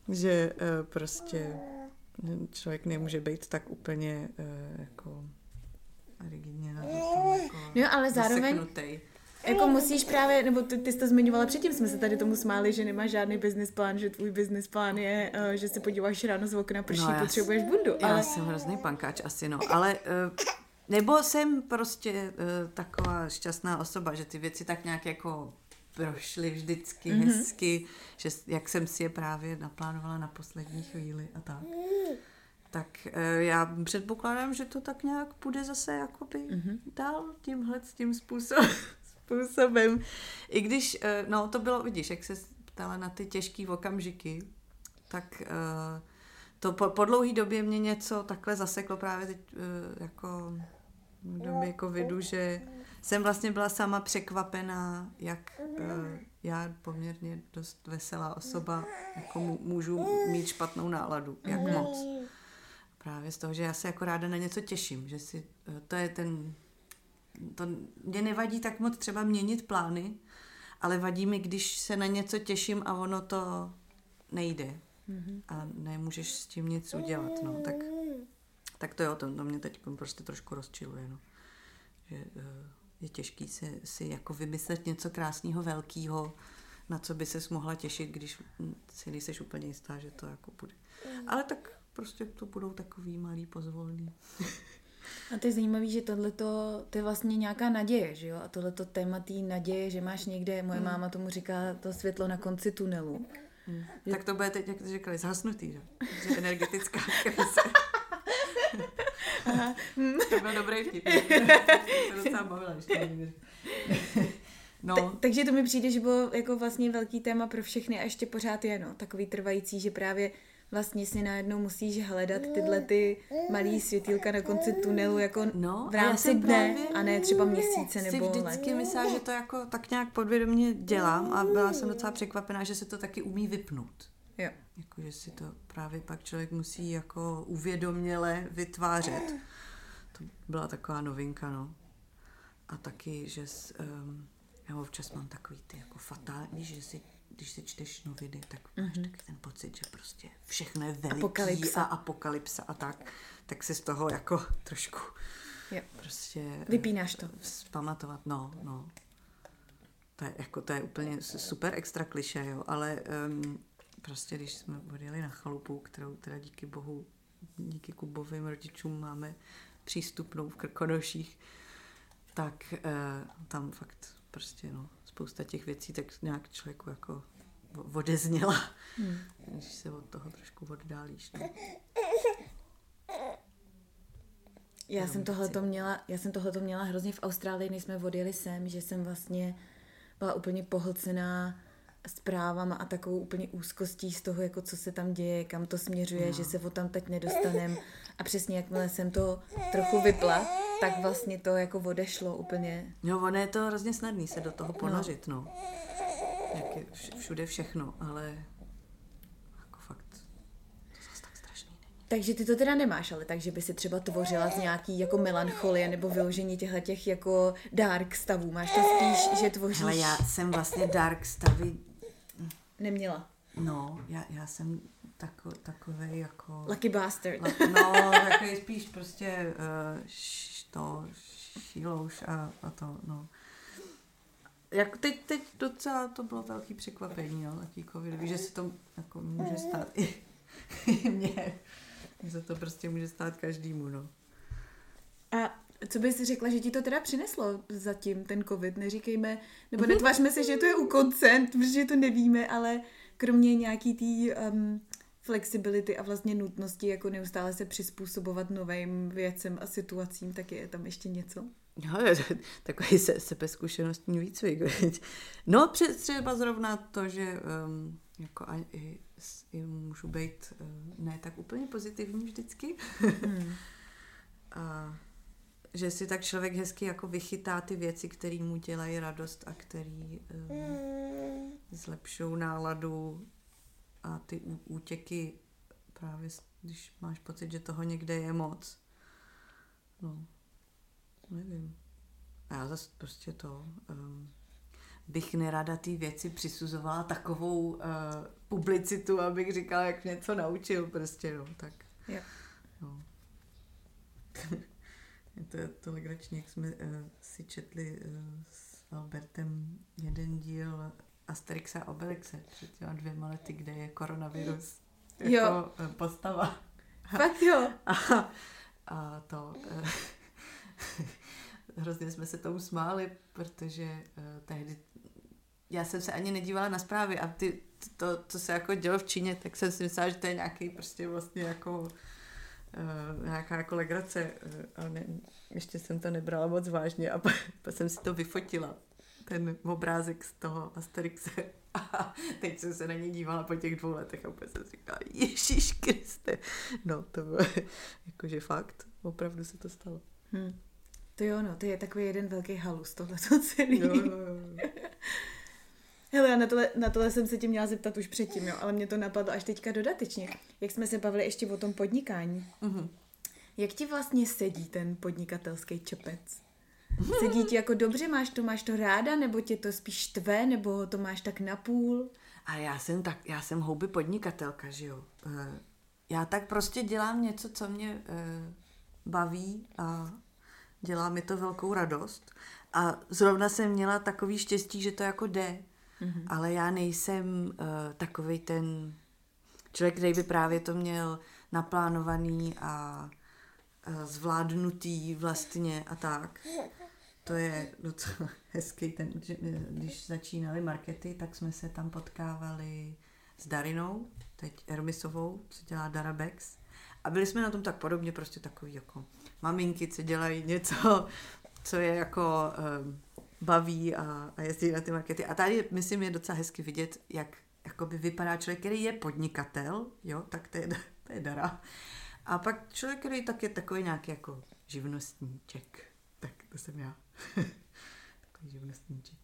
Že uh, prostě člověk nemůže být tak úplně uh, jako rigidně na jako No, ale zároveň zaseknutej. Jako musíš právě, nebo ty, ty jsi to zmiňovala předtím, jsme se tady tomu smáli, že nemáš žádný business plán, že tvůj business plán je, uh, že se podíváš ráno z okna, prší, No, já potřebuješ bundu. Já Ale jsem hrozný pankáč asi, no, ale uh, nebo jsem prostě uh, taková šťastná osoba, že ty věci tak nějak jako prošly vždycky mm-hmm. hezky, že jak jsem si je právě naplánovala na poslední chvíli a tak. Tak uh, já předpokládám, že to tak nějak půjde zase jakoby mm-hmm. dál tímhle s tím způsob, způsobem. I když, uh, no to bylo, vidíš, jak se ptala na ty těžké okamžiky, tak uh, to po, po dlouhé době mě něco takhle zaseklo právě teď jako v době covidu, že jsem vlastně byla sama překvapená, jak uh, já poměrně dost veselá osoba jako můžu mít špatnou náladu, jak moc. Právě z toho, že já se jako ráda na něco těším, že si, eh, to je ten, to mě nevadí tak moc třeba měnit plány, ale vadí mi, když se na něco těším a ono to nejde. A nemůžeš s tím nic udělat, no, tak, tak to jo, to, to mě teď prostě trošku rozčiluje, no. Že eh, je těžký si, si jako vymyslet něco krásného, velkého, na co by ses mohla těšit, když hm, si nejseš úplně jistá, že to jako bude. Ale tak prostě to budou takový malý pozvolný. a to je zajímavé, že tohleto, to je vlastně nějaká naděje, že jo? A tohleto téma té naděje, že máš někde, moje máma tomu říká, to světlo na konci tunelu. Hmm. Tak to bude teď, jak to říkali, zhasnutý, že? že energetická krize. To byl dobrý vtip. To docela bavila, když to No, Ta, takže to mi přijde, že bylo jako vlastně velký téma pro všechny a ještě pořád je, no, takový trvající, že právě vlastně si najednou musíš hledat tyhle ty malý světýlka na konci tunelu jako No, v rámci dne a ne třeba měsíce si nebo vždycky let. myslela, že to jako tak nějak podvědomě dělám a byla jsem docela překvapená, že se to taky umí vypnout. Jo. Jako, že si to právě pak člověk musí jako uvědoměle vytvářet. To byla taková novinka, no. A taky, že s, um, já občas mám takový ty jako fatální, že si, když si čteš noviny, tak máš mm-hmm. taky ten pocit, že prostě všechno je veliký Apokalypsa. a apokalypsa a tak. Tak si z toho jako trošku Jo. prostě Vypínáš to. Vzpamatovat, no, no. To je, jako, to je úplně super extra kliše, jo, ale um, prostě když jsme odjeli na chalupu, kterou teda díky bohu, díky Kubovým rodičům máme přístupnou v Krkonoších, tak uh, tam fakt prostě, no, spousta těch věcí tak nějak člověku jako odezněla, hmm. když se od toho trošku oddálíš. No. Já jsem tohleto měla, já jsem tohleto měla hrozně v Austrálii, než jsme odjeli sem, že jsem vlastně byla úplně pohlcená zprávama a takovou úplně úzkostí z toho, jako co se tam děje, kam to směřuje, no. že se o tam teď nedostanem. A přesně jakmile jsem to trochu vypla, tak vlastně to jako odešlo úplně. Jo, ono je to hrozně snadný se do toho ponořit, no. no. Jak je všude všechno, ale jako fakt to zase tak strašný není. Takže ty to teda nemáš, ale takže by si třeba tvořila z nějaký jako melancholie nebo vyložení těchto těch jako dark stavů. Máš to spíš, že tvoříš... Ale já jsem vlastně dark stavy Neměla. No, já, já jsem tako, takový jako... Lucky bastard. La, no, takový spíš prostě uh, š, to šílouš a, a to, no. Jak teď, teď docela to bylo velký překvapení, no, taký covid, že se to jako může stát i, i mně. Že se to prostě může stát každému, no. A co bys řekla, že ti to teda přineslo zatím, ten covid? Neříkejme, nebo mm-hmm. netvařme se, že to je u konce, protože to nevíme, ale kromě nějaký tý um, flexibility a vlastně nutnosti jako neustále se přizpůsobovat novým věcem a situacím, tak je tam ještě něco? No, takový se, sebezkušenostní výcvik. No, třeba zrovna to, že um, jako a, i, i můžu být uh, ne tak úplně pozitivní vždycky. Hmm. a že si tak člověk hezky jako vychytá ty věci, které mu dělají radost a které um, zlepšují náladu a ty útěky právě, když máš pocit, že toho někde je moc. No, nevím. A já zase prostě to um, bych nerada ty věci přisuzovala takovou uh, publicitu, abych říkala, jak mě něco naučil prostě, no, tak. Yeah. No. To je to legrační, jak jsme uh, si četli uh, s Albertem jeden díl Asterixa a Obelixe před těma dvěma lety, kde je koronavirus jo. jako uh, postava. Fakt jo. A, a to... Uh, hrozně jsme se tomu smáli, protože uh, tehdy já jsem se ani nedívala na zprávy a ty, to, co se jako dělo v Číně, tak jsem si myslela, že to je nějaký prostě vlastně jako uh, nějaká jako legrace, uh, ale ne, ještě jsem to nebrala moc vážně a pak, jsem si to vyfotila, ten obrázek z toho Asterixe. A teď jsem se na ně dívala po těch dvou letech a úplně jsem si říkala, Ježíš Kriste. No, to bylo jakože fakt, opravdu se to stalo. Hmm. To jo, no, to je takový jeden velký halus, tohle celý. Jo, jo, jo. Hele, na tohle, na tohle jsem se tě měla zeptat už předtím, jo, ale mě to napadlo až teďka dodatečně. Jak jsme se bavili ještě o tom podnikání. Mm-hmm. Jak ti vlastně sedí ten podnikatelský čepec? Sedí ti jako dobře, máš to, máš to ráda, nebo tě to spíš štve, nebo to máš tak napůl? A já jsem tak, já jsem houby podnikatelka, že jo. Eh, já tak prostě dělám něco, co mě eh, baví a dělá mi to velkou radost. A zrovna jsem měla takový štěstí, že to jako jde. Mm-hmm. Ale já nejsem uh, eh, takový ten člověk, který by právě to měl naplánovaný a uh, zvládnutý vlastně a tak. To je docela hezký ten, když začínali markety, tak jsme se tam potkávali s Darinou, teď Ermisovou, co dělá Darabex. A byli jsme na tom tak podobně, prostě takový jako maminky, co dělají něco, co je jako um, baví a, a jezdí na ty markety. A tady, myslím, je docela hezky vidět, jak jakoby vypadá člověk, který je podnikatel, jo, tak to je, to je dara. A pak člověk, který tak je takový nějaký jako živnostníček. Tak to jsem já. takový živnostníček.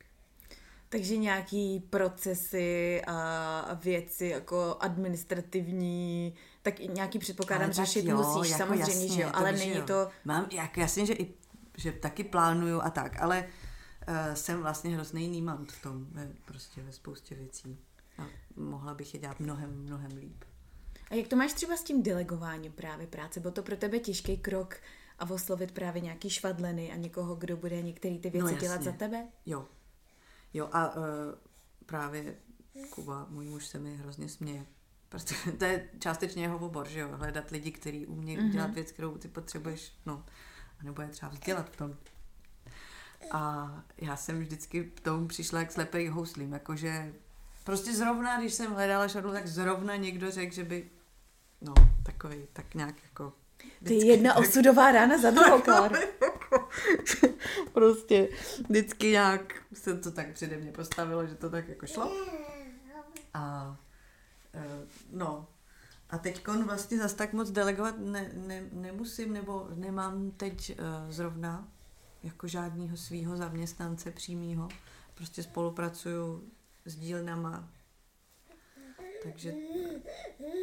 Takže nějaký procesy a věci jako administrativní, tak nějaký předpokládám řešit jo, musíš, jako samozřejmě, jasně, že jo, ale není jo. to... Mám, jak, jasně, že i že taky plánuju a tak, ale jsem vlastně hrozný nímant v tom, ve, prostě ve spoustě věcí. A mohla bych je dělat mnohem, mnohem líp. A jak to máš třeba s tím delegováním právě práce? Byl to pro tebe těžký krok a oslovit právě nějaký švadleny a někoho, kdo bude některé ty věci no, dělat za tebe? Jo. Jo a uh, právě Kuba, můj muž se mi hrozně směje. Prostě to je částečně jeho obor, že jo? Hledat lidi, kteří umějí mm-hmm. dělat věc, kterou ty potřebuješ, no. A nebo je třeba vzdělat v tom. A já jsem vždycky k tomu přišla jak slepej houslím, jakože prostě zrovna, když jsem hledala šadlu, tak zrovna někdo řekl, že by, no, takový, tak nějak jako to je jedna tak... osudová rána za druhou, Klár. prostě vždycky nějak se to tak přede mě postavilo, že to tak jako šlo. A e, no, a teď vlastně zase tak moc delegovat ne, ne, nemusím, nebo nemám teď uh, zrovna jako žádného svého zaměstnance přímýho. Prostě spolupracuju s dílnama. Takže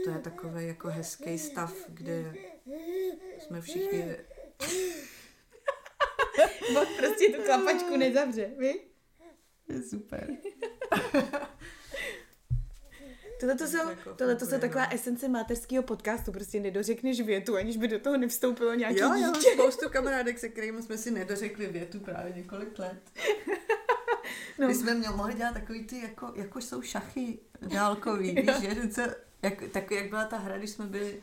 to je takový jako hezký stav, kde jsme všichni... Bot prostě tu klapačku nezavře, vy? Je super. Tohle to jsou, jako tohle to jsou taková esence materského podcastu, prostě nedořekneš větu, aniž by do toho nevstoupilo nějaký jo, dítě. Jo, spoustu kamarádek, se kterými jsme si nedořekli větu právě několik let. No. My jsme měli, mohli dělat takový ty, jako, jako jsou šachy dálkový, víš, že, jak, tak jak byla ta hra, když jsme byli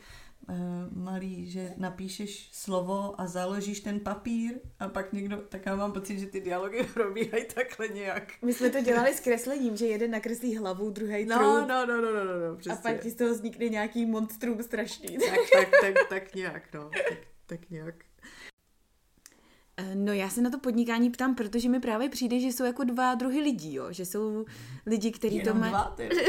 malý, že napíšeš slovo a založíš ten papír a pak někdo, tak já mám pocit, že ty dialogy probíhají takhle nějak. My jsme to dělali s kreslením, že jeden nakreslí hlavu, druhý no, no, no, no, no, no, no, přesně. A pak ti z toho vznikne nějaký monstrum strašný. Tak, tak, tak, tak nějak, no, tak, tak nějak. Eh, no já se na to podnikání ptám, protože mi právě přijde, že jsou jako dva druhy lidí, jo? že jsou lidi, kteří to mají...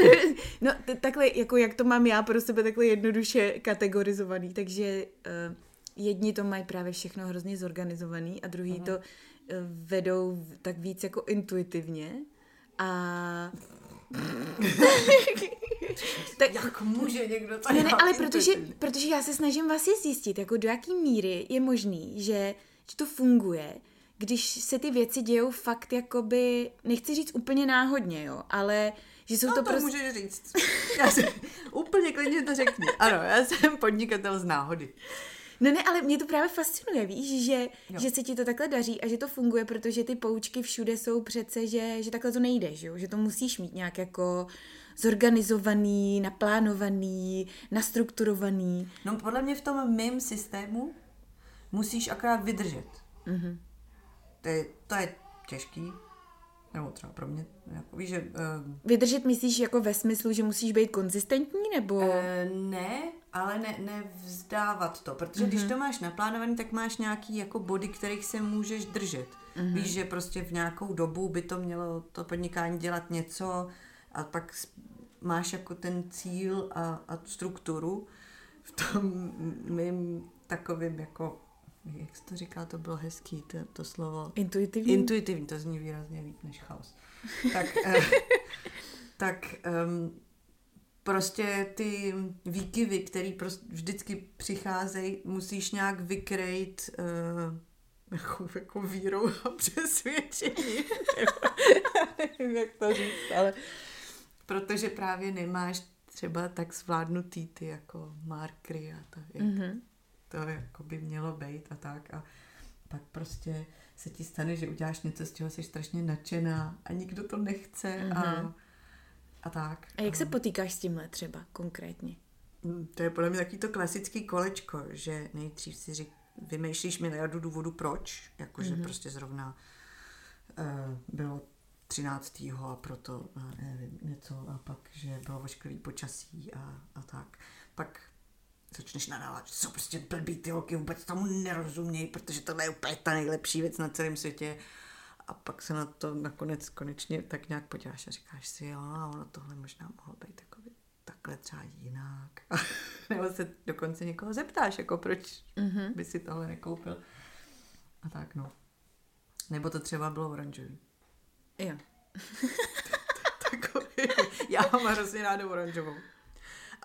no t- takhle, jako jak to mám já pro sebe takhle jednoduše kategorizovaný, takže uh, jedni to mají právě všechno hrozně zorganizovaný a druhý uh-huh. to uh, vedou tak víc jako intuitivně a... tak, jak může někdo to ne, ne, ale protože, protože já se snažím vlastně zjistit, jako do jaký míry je možný, že že to funguje, když se ty věci dějou fakt jakoby, nechci říct úplně náhodně, jo, ale že jsou no, to, to prostě... můžeš říct. Já jsem, úplně klidně to řekni. Ano, já jsem podnikatel z náhody. No ne, ale mě to právě fascinuje, víš, že, že se ti to takhle daří a že to funguje, protože ty poučky všude jsou přece, že, že takhle to nejde, že, jo? že to musíš mít nějak jako zorganizovaný, naplánovaný, nastrukturovaný. No podle mě v tom mým systému musíš akorát vydržet. Mm-hmm. To, je, to je těžký, nebo třeba pro mě, jako víš, že... Uh, Vydržet myslíš jako ve smyslu, že musíš být konzistentní, nebo... Uh, ne, ale ne, nevzdávat to, protože mm-hmm. když mhm. to máš naplánovaný, tak máš nějaký jako body, kterých se můžeš držet. Mm-hmm. Víš, že prostě v nějakou dobu by to mělo to podnikání dělat něco a pak máš jako ten cíl a, a strukturu v tom mým takovým jako jak jsi to říká, to bylo hezký, to, to slovo. Intuitivní? Intuitivní, to zní výrazně líp než chaos. tak, eh, tak um, prostě ty výkyvy, které prostě vždycky přicházejí, musíš nějak vykrejt uh, jako, jako vírou a přesvědčení. Nevím, jak to říct, ale protože právě nemáš třeba tak zvládnutý ty jako markry a tak. Mm-hmm to jako by mělo být a tak a pak prostě se ti stane, že uděláš něco, z čeho jsi strašně nadšená a nikdo to nechce mm-hmm. a, mhm. a tak. A jak a... se potýkáš s tímhle třeba konkrétně? Mm, to je podle mě takový to klasický kolečko, že nejdřív si řík, vymýšlíš miliardu důvodu proč, jakože mm-hmm. prostě zrovna uh, bylo 13. a proto, nevím, něco a pak, že bylo ošklivý počasí a, a tak. Pak začneš nadávat, že jsou prostě blbý ty holky, vůbec tomu nerozumějí, protože tohle je úplně ta nejlepší věc na celém světě. A pak se na to nakonec konečně tak nějak podíváš a říkáš si, jo, a ono tohle možná mohlo být takový, takhle třeba jinak. Nebo se dokonce někoho zeptáš, jako proč mm-hmm. by si tohle nekoupil. A tak no. Nebo to třeba bylo oranžový. Jo. Takový. Já mám hrozně ráda oranžovou.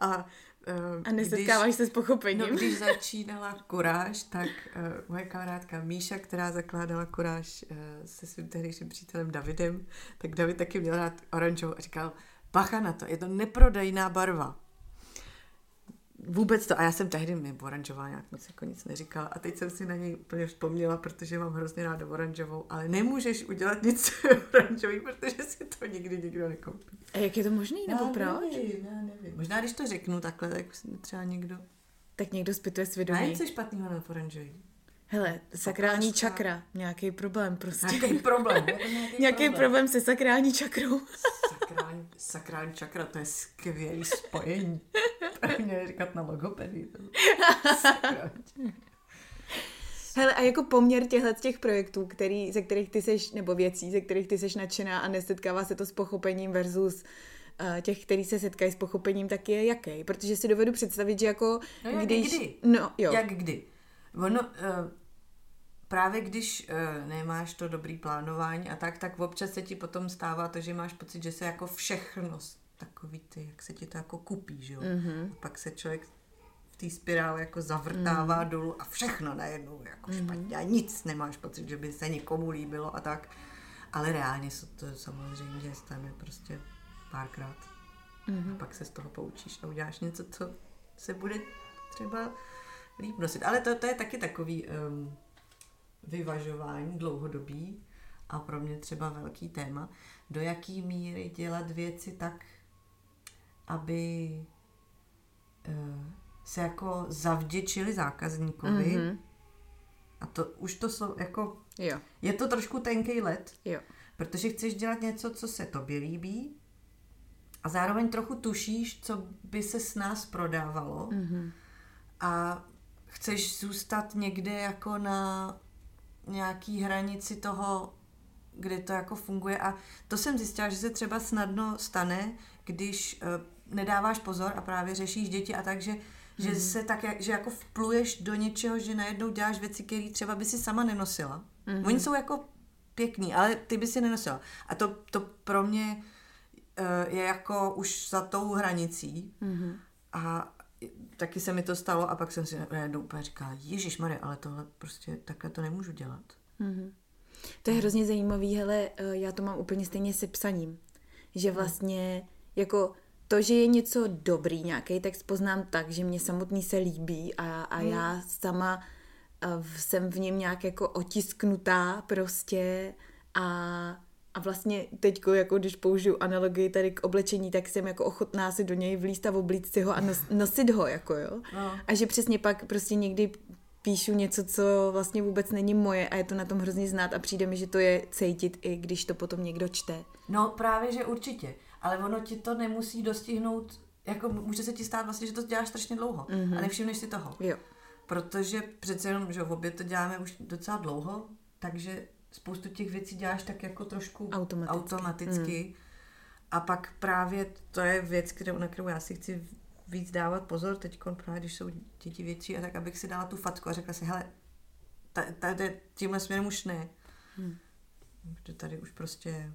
A Uh, a nesetkáváš se s pochopením. No, když začínala kuráž, tak uh, moje kamarádka Míša, která zakládala kuráž uh, se svým tehdejším přítelem Davidem, tak David taky měl rád oranžovou a říkal, bacha na to, je to neprodejná barva vůbec to, a já jsem tehdy mi oranžová nějak moc jako nic neříkala a teď jsem si na něj úplně vzpomněla, protože mám hrozně ráda oranžovou, ale nemůžeš udělat nic oranžový, protože si to nikdy nikdo nekoupí. A jak je to možný, nebo já proč? Nevím, já nevím. Možná když to řeknu takhle, tak třeba někdo... Tak někdo zpytuje svědomí. A něco špatného na oranžový. Hele, sakrální čakra, nějaký problém prostě. Nějaký problém. nějaký problém se sakrální čakrou. sakrální, sakrální čakra, to je skvělý spojení. To mě říkat na logopedii. Hele, a jako poměr těchto těch projektů, který, ze kterých ty seš, nebo věcí, ze kterých ty seš nadšená a nesetkává se to s pochopením versus uh, těch, který se setkají s pochopením, tak je jaký? Protože si dovedu představit, že jako no jak když... kdy? No, jo. Jak kdy? Ono, uh, právě když uh, nemáš to dobrý plánování a tak, tak občas se ti potom stává to, že máš pocit, že se jako všechno takový ty, jak se ti to jako kupí, že jo? Mm-hmm. A pak se člověk v té spirále jako zavrtává mm. dolů a všechno najednou jako mm. špatně a nic nemáš pocit, že by se někomu líbilo a tak. Ale reálně se to samozřejmě stane prostě párkrát. Mm. A pak se z toho poučíš a uděláš něco, co se bude třeba líp nosit. Ale to, to je taky takový um, vyvažování dlouhodobý a pro mě třeba velký téma, do jaký míry dělat věci tak, aby uh, se jako zavděčili zákazníkovi. Mm-hmm. A to už to jsou jako... Jo. Je to trošku tenký let. Jo. Protože chceš dělat něco, co se tobě líbí a zároveň trochu tušíš, co by se s nás prodávalo. Mm-hmm. A chceš zůstat někde jako na nějaký hranici toho, kde to jako funguje. A to jsem zjistila, že se třeba snadno stane, když uh, nedáváš pozor a právě řešíš děti a tak, že že mm. se tak, že jako vpluješ do něčeho, že najednou děláš věci, které třeba by si sama nenosila. Mm. Oni jsou jako pěkný, ale ty by si nenosila. A to, to pro mě uh, je jako už za tou hranicí. Mm. A taky se mi to stalo a pak jsem si najednou úplně říkala, Ježíš Marie, ale tohle prostě takhle to nemůžu dělat. Mm. To je hrozně zajímavý, hele, eh, já to mám úplně stejně se psaním. Že vlastně jako to, že je něco dobrý, nějaký text poznám tak, že mě samotný se líbí a, a hmm. já sama uh, jsem v něm nějak jako otisknutá prostě a a vlastně teď, jako když použiju analogii tady k oblečení, tak jsem jako ochotná si do něj vlíst a oblíct si ho a nos, nosit ho, jako jo. No. A že přesně pak prostě někdy píšu něco, co vlastně vůbec není moje a je to na tom hrozně znát a přijde mi, že to je cítit i když to potom někdo čte. No právě, že určitě ale ono ti to nemusí dostihnout, jako může se ti stát vlastně, že to děláš strašně dlouho mm-hmm. a nevšimneš si toho. Jo. Protože přece jenom, že v obě to děláme už docela dlouho, takže spoustu těch věcí děláš tak jako trošku automaticky. automaticky. Mm. A pak právě to je věc, kterou, na kterou já si chci víc dávat pozor teď, právě když jsou děti větší, a tak abych si dala tu fatku a řekla si, hele, tady tímhle směrem už ne. Hmm. Protože tady už prostě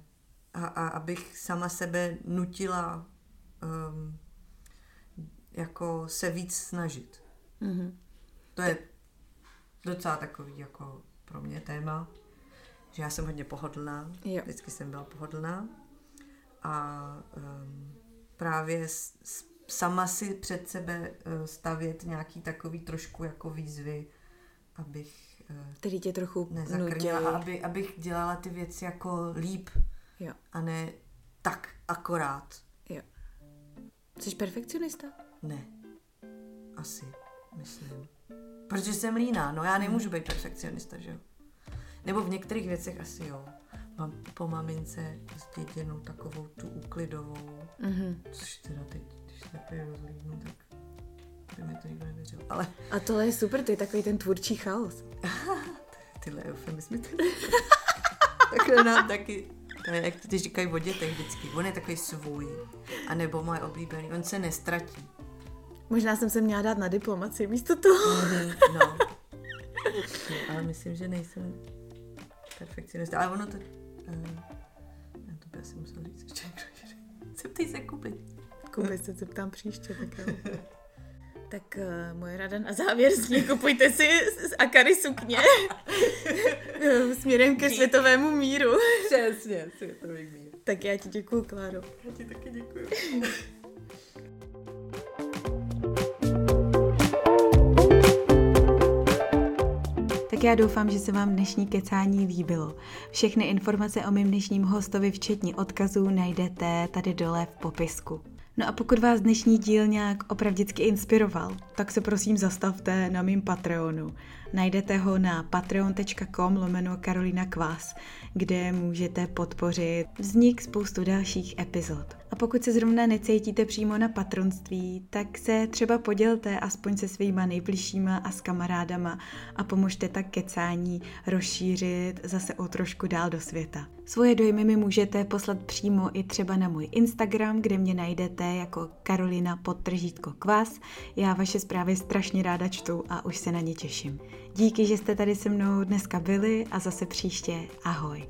a, a abych sama sebe nutila um, jako se víc snažit. Mm-hmm. To je docela takový jako pro mě téma, že já jsem hodně pohodlná, jo. vždycky jsem byla pohodlná a um, právě s, s, sama si před sebe uh, stavět nějaký takový trošku jako výzvy, abych uh, Který tě trochu nezakrnila aby, abych dělala ty věci jako líp, Jo. A ne tak akorát. Jo. Jsi perfekcionista? Ne. Asi, myslím. Protože jsem líná, no já nemůžu být perfekcionista, že jo. Nebo v některých věcech asi jo. Mám po mamince zděděnou takovou tu úklidovou, mm-hmm. což teda teď, když se takhle rozlídnu, tak by mi to nikdo nevěřil. Ale... A tohle je super, to je takový ten tvůrčí chaos. Tyhle eufemismy. Takhle nám taky to je, jak ty říkají o dětech vždycky. On je takový svůj. A nebo moje oblíbený. On se nestratí. Možná jsem se měla dát na diplomaci místo toho. Mm-hmm, no. no. Ale myslím, že nejsem perfekcionista. Ale ono to... Uh, já to by asi musel říct ještě Zeptej se Kuby. Kuby se zeptám příště, tak jo. Tak uh, moje rada na závěr zní, kupujte si z Akary sukně směrem ke světovému míru. Přesně, světový mír. Tak já ti děkuju, Kláro. Já ti taky děkuju. Tak já doufám, že se vám dnešní kecání líbilo. Všechny informace o mém dnešním hostovi, včetně odkazů, najdete tady dole v popisku. No a pokud vás dnešní díl nějak opravdicky inspiroval, tak se prosím zastavte na mým Patreonu. Najdete ho na patreon.com lomeno Karolina Kvás, kde můžete podpořit vznik spoustu dalších epizod. A pokud se zrovna necítíte přímo na patronství, tak se třeba podělte aspoň se svýma nejbližšíma a s kamarádama a pomožte tak kecání rozšířit zase o trošku dál do světa. Svoje dojmy mi můžete poslat přímo i třeba na můj Instagram, kde mě najdete jako Karolina podtržítko kvas. Já vaše zprávy strašně ráda čtu a už se na ně těším. Díky, že jste tady se mnou dneska byli a zase příště. Ahoj.